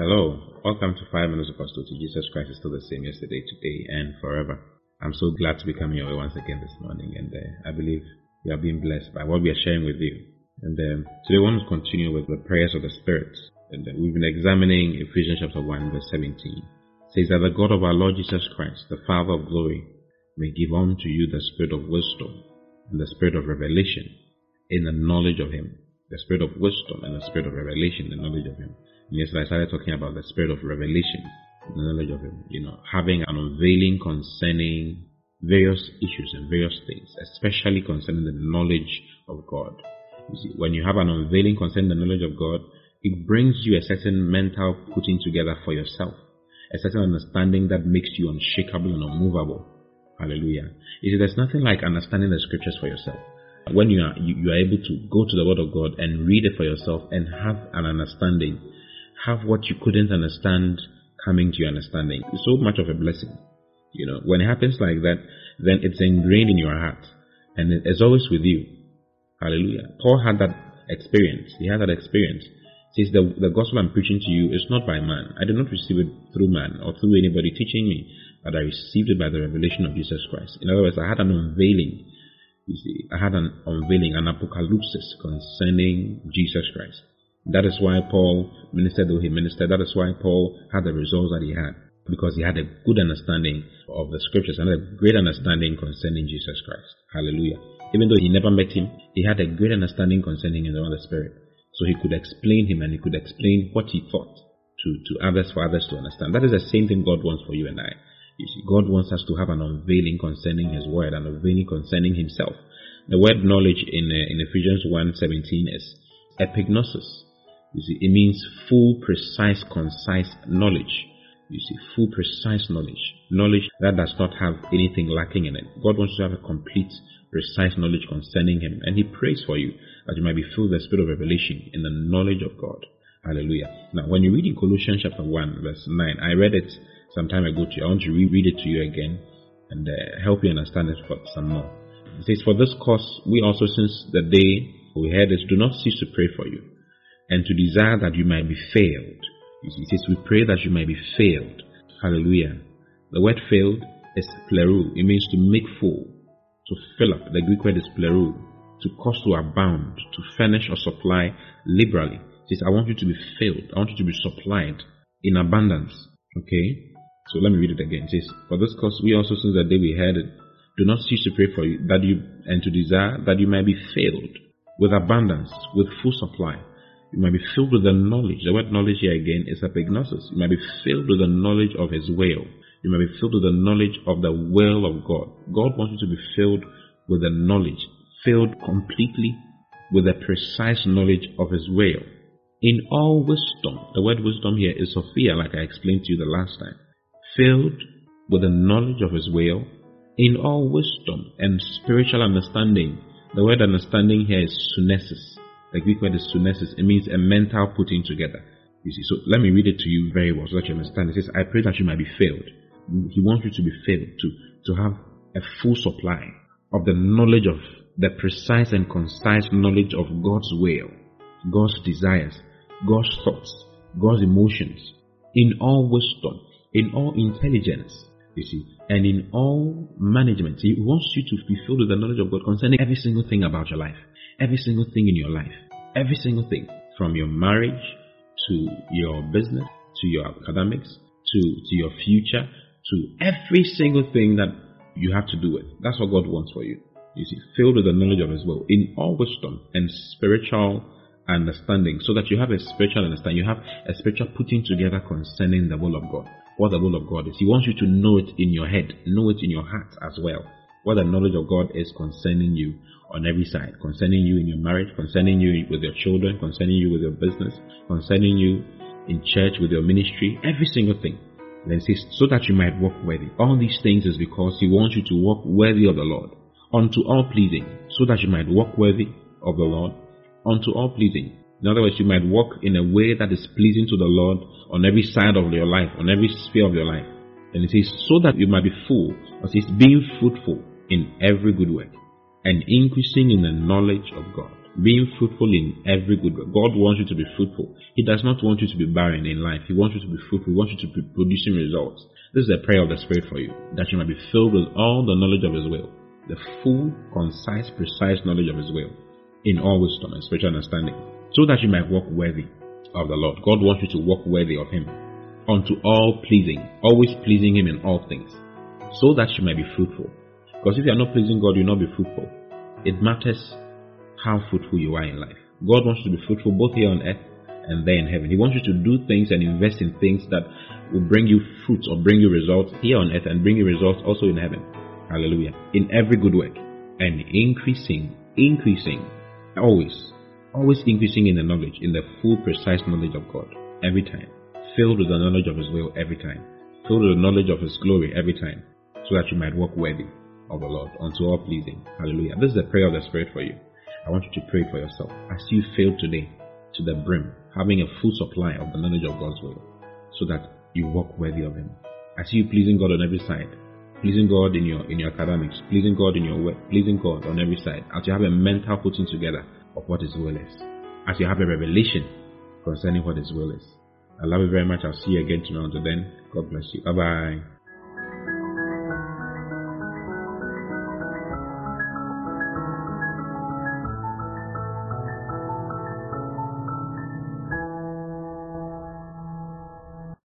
Hello, welcome to 5 Minutes of Apostleship. Jesus Christ is still the same yesterday, today, and forever. I'm so glad to be coming your way once again this morning, and uh, I believe you are being blessed by what we are sharing with you. And um, today we want to continue with the prayers of the Spirit. And uh, we've been examining Ephesians chapter 1, verse 17. It says that the God of our Lord Jesus Christ, the Father of glory, may give unto you the spirit of wisdom and the spirit of revelation in the knowledge of Him. The spirit of wisdom and the spirit of revelation, the knowledge of Him yesterday I started talking about the spirit of revelation, the knowledge of Him, you know, having an unveiling concerning various issues and various things, especially concerning the knowledge of God. You see, when you have an unveiling concerning the knowledge of God, it brings you a certain mental putting together for yourself, a certain understanding that makes you unshakable and unmovable. Hallelujah. You see, there's nothing like understanding the scriptures for yourself. When you are, you, you are able to go to the Word of God and read it for yourself and have an understanding have what you couldn't understand coming to your understanding. It's so much of a blessing. You know, when it happens like that, then it's ingrained in your heart and it's always with you. Hallelujah. Paul had that experience. He had that experience. Says the, the gospel I'm preaching to you is not by man. I did not receive it through man or through anybody teaching me, but I received it by the revelation of Jesus Christ. In other words, I had an unveiling. You see, I had an unveiling, an apocalypse concerning Jesus Christ. That is why Paul ministered though he ministered. That is why Paul had the results that he had. Because he had a good understanding of the scriptures and a great understanding concerning Jesus Christ. Hallelujah. Even though he never met him, he had a great understanding concerning the Spirit. So he could explain him and he could explain what he thought to, to others for others to understand. That is the same thing God wants for you and I. You see, God wants us to have an unveiling concerning His Word, an unveiling concerning Himself. The word knowledge in, uh, in Ephesians 1.17 is epignosis. You see, it means full, precise, concise knowledge. You see, full, precise knowledge. Knowledge that does not have anything lacking in it. God wants you to have a complete, precise knowledge concerning Him. And He prays for you that you might be filled with the spirit of revelation in the knowledge of God. Hallelujah. Now, when you read in Colossians chapter 1, verse 9, I read it some time ago to you. I want to reread it to you again and uh, help you understand it for some more. It says, For this cause, we also, since the day we heard it, do not cease to pray for you and to desire that you might be filled. It says, We pray that you might be filled. Hallelujah. The word filled is pleroo. It means to make full, to fill up. The Greek word is pleroo, to cause to abound, to furnish or supply liberally. It says, I want you to be filled. I want you to be supplied in abundance. Okay? So let me read it again. It says, For this cause we also, since the day we heard it, do not cease to pray for you, that you, and to desire that you might be filled with abundance, with full supply you might be filled with the knowledge. The word knowledge here again is epignosis. You might be filled with the knowledge of His will. You might be filled with the knowledge of the will of God. God wants you to be filled with the knowledge, filled completely with the precise knowledge of His will. In all wisdom, the word wisdom here is Sophia, like I explained to you the last time. Filled with the knowledge of His will, in all wisdom and spiritual understanding. The word understanding here is sunesis. The Greek word is sunesis. It means a mental putting together. You see, so let me read it to you very well so that you understand. It says, I pray that you might be filled. He wants you to be filled, to, to have a full supply of the knowledge of the precise and concise knowledge of God's will, God's desires, God's thoughts, God's emotions, in all wisdom, in all intelligence, you see, and in all management. He wants you to be filled with the knowledge of God concerning every single thing about your life every single thing in your life. Every single thing. From your marriage to your business to your academics to, to your future to every single thing that you have to do with. That's what God wants for you. You see, filled with the knowledge of His will in all wisdom and spiritual understanding so that you have a spiritual understanding. You have a spiritual putting together concerning the will of God. What the will of God is. He wants you to know it in your head, know it in your heart as well. What the knowledge of God is concerning you on every side, concerning you in your marriage, concerning you with your children, concerning you with your business, concerning you in church with your ministry, every single thing. Then says, so that you might walk worthy. All these things is because He wants you to walk worthy of the Lord, unto all pleasing, so that you might walk worthy of the Lord, unto all pleasing. In other words, you might walk in a way that is pleasing to the Lord on every side of your life, on every sphere of your life. And it says, so that you might be full, or says, being fruitful in every good work and increasing in the knowledge of God. being fruitful in every good work. God wants you to be fruitful. He does not want you to be barren in life. He wants you to be fruitful. He wants you to be producing results. This is a prayer of the Spirit for you, that you might be filled with all the knowledge of His will, the full, concise, precise knowledge of His will, in all wisdom and spiritual understanding, so that you might walk worthy of the Lord. God wants you to walk worthy of Him, unto all pleasing, always pleasing Him in all things, so that you might be fruitful. Because if you are not pleasing God, you will not be fruitful. It matters how fruitful you are in life. God wants you to be fruitful both here on earth and there in heaven. He wants you to do things and invest in things that will bring you fruits or bring you results here on earth and bring you results also in heaven. Hallelujah. In every good work and increasing, increasing, always, always increasing in the knowledge, in the full, precise knowledge of God every time. Filled with the knowledge of His will every time. Filled with the knowledge of His glory every time. So that you might walk worthy of the Lord unto all pleasing. Hallelujah. This is the prayer of the Spirit for you. I want you to pray for yourself as you fail today to the brim, having a full supply of the knowledge of God's will, so that you walk worthy of Him. See you pleasing God on every side, pleasing God in your in your academics, pleasing God in your work, pleasing God on every side, as you have a mental putting together of what His will is, as you have a revelation concerning what His will is. I love you very much. I'll see you again tomorrow. Until then, God bless you. Bye bye.